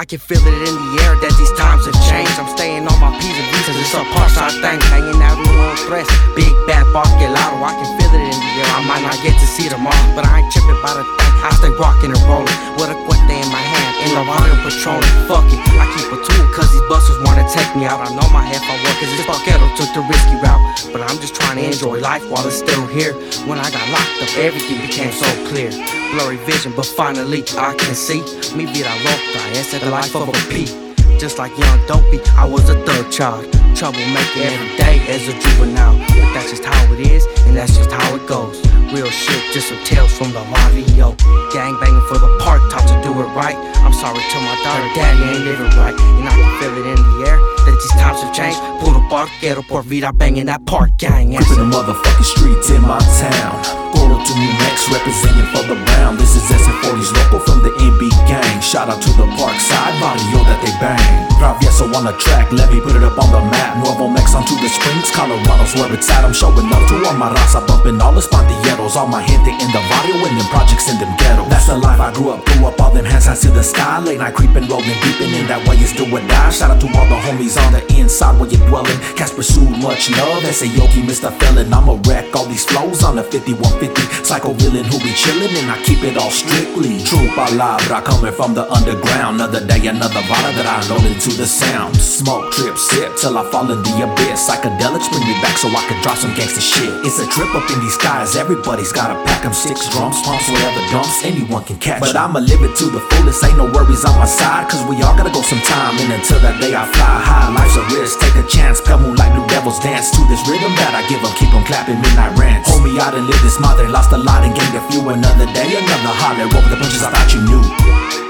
I can feel it in the air that these times have changed. I'm staying on my P's and V's cause it's a Parkside thing. Hanging out in the threats. Big bad bark. I can feel it in the air. I might not get to see all, but I ain't tripping by the thing. I stay rocking and rolling with a cuete in my hand. Patrolling. Fuck it, I keep a tool cause these busters wanna take me out. I know my half I work cause this Bucketto took the risky route. But I'm just trying to enjoy life while it's still here. When I got locked up, everything became so clear. Blurry vision, but finally I can see. Mi vida loca, es the life of a P. Just like young Dopey, I was a third child. Troublemaker every day as a juvenile. But that's just how it is, and that's just how it goes. Real shit, just some tales from the barrio. Gang banging for the park, taught to do it right. I'm sorry to my daughter, daddy ain't living right. And I can feel it in the air that these times have changed. Puro barquero por vida banging that park gang. Creeping the motherfucking streets in my town. Goro to New Mex, representing for the brown. Shout out to the park side barrio that they bang. Travieso on the track, let me put it up on the map. Nuevo Mex onto the springs, Colorado's where it's at. I'm showing love to all my raza, bumping all the spantilleros. All my gente in the barrio, in them projects, in them ghettos. That's the life I grew up, threw up all them hands hands to the sky. Late night creeping, rolling, deepin' in that way it's do or die. Shout out to all the homies on the inside where you're dwelling. Cast pursue much love, that's a yogi, Mr. Felon. I'ma wreck all these flows on the 5150. Psycho villain who be chillin', and I keep it all strictly. True palabra coming from the underground. Another day, another bottle that I load into the sound. Smoke, trip, sip till I fall in the abyss. Psychedelics bring me back so I can drop some gangster shit. It's a trip up in these skies, everybody's gotta pack 'em six drums, pumps, whatever dumps, anyone can catch. But I'ma live it to the fullest, ain't no worries on my side, cause we all gotta go sometime. And until that day I fly high, life's a risk, take a chance. Come like new devils dance to this rhythm that I give 'em, keep 'em clapping midnight rants. Homie, I done lived this mother, lost a lot and gained a few. Another day, another holler, roll the punches I thought you knew.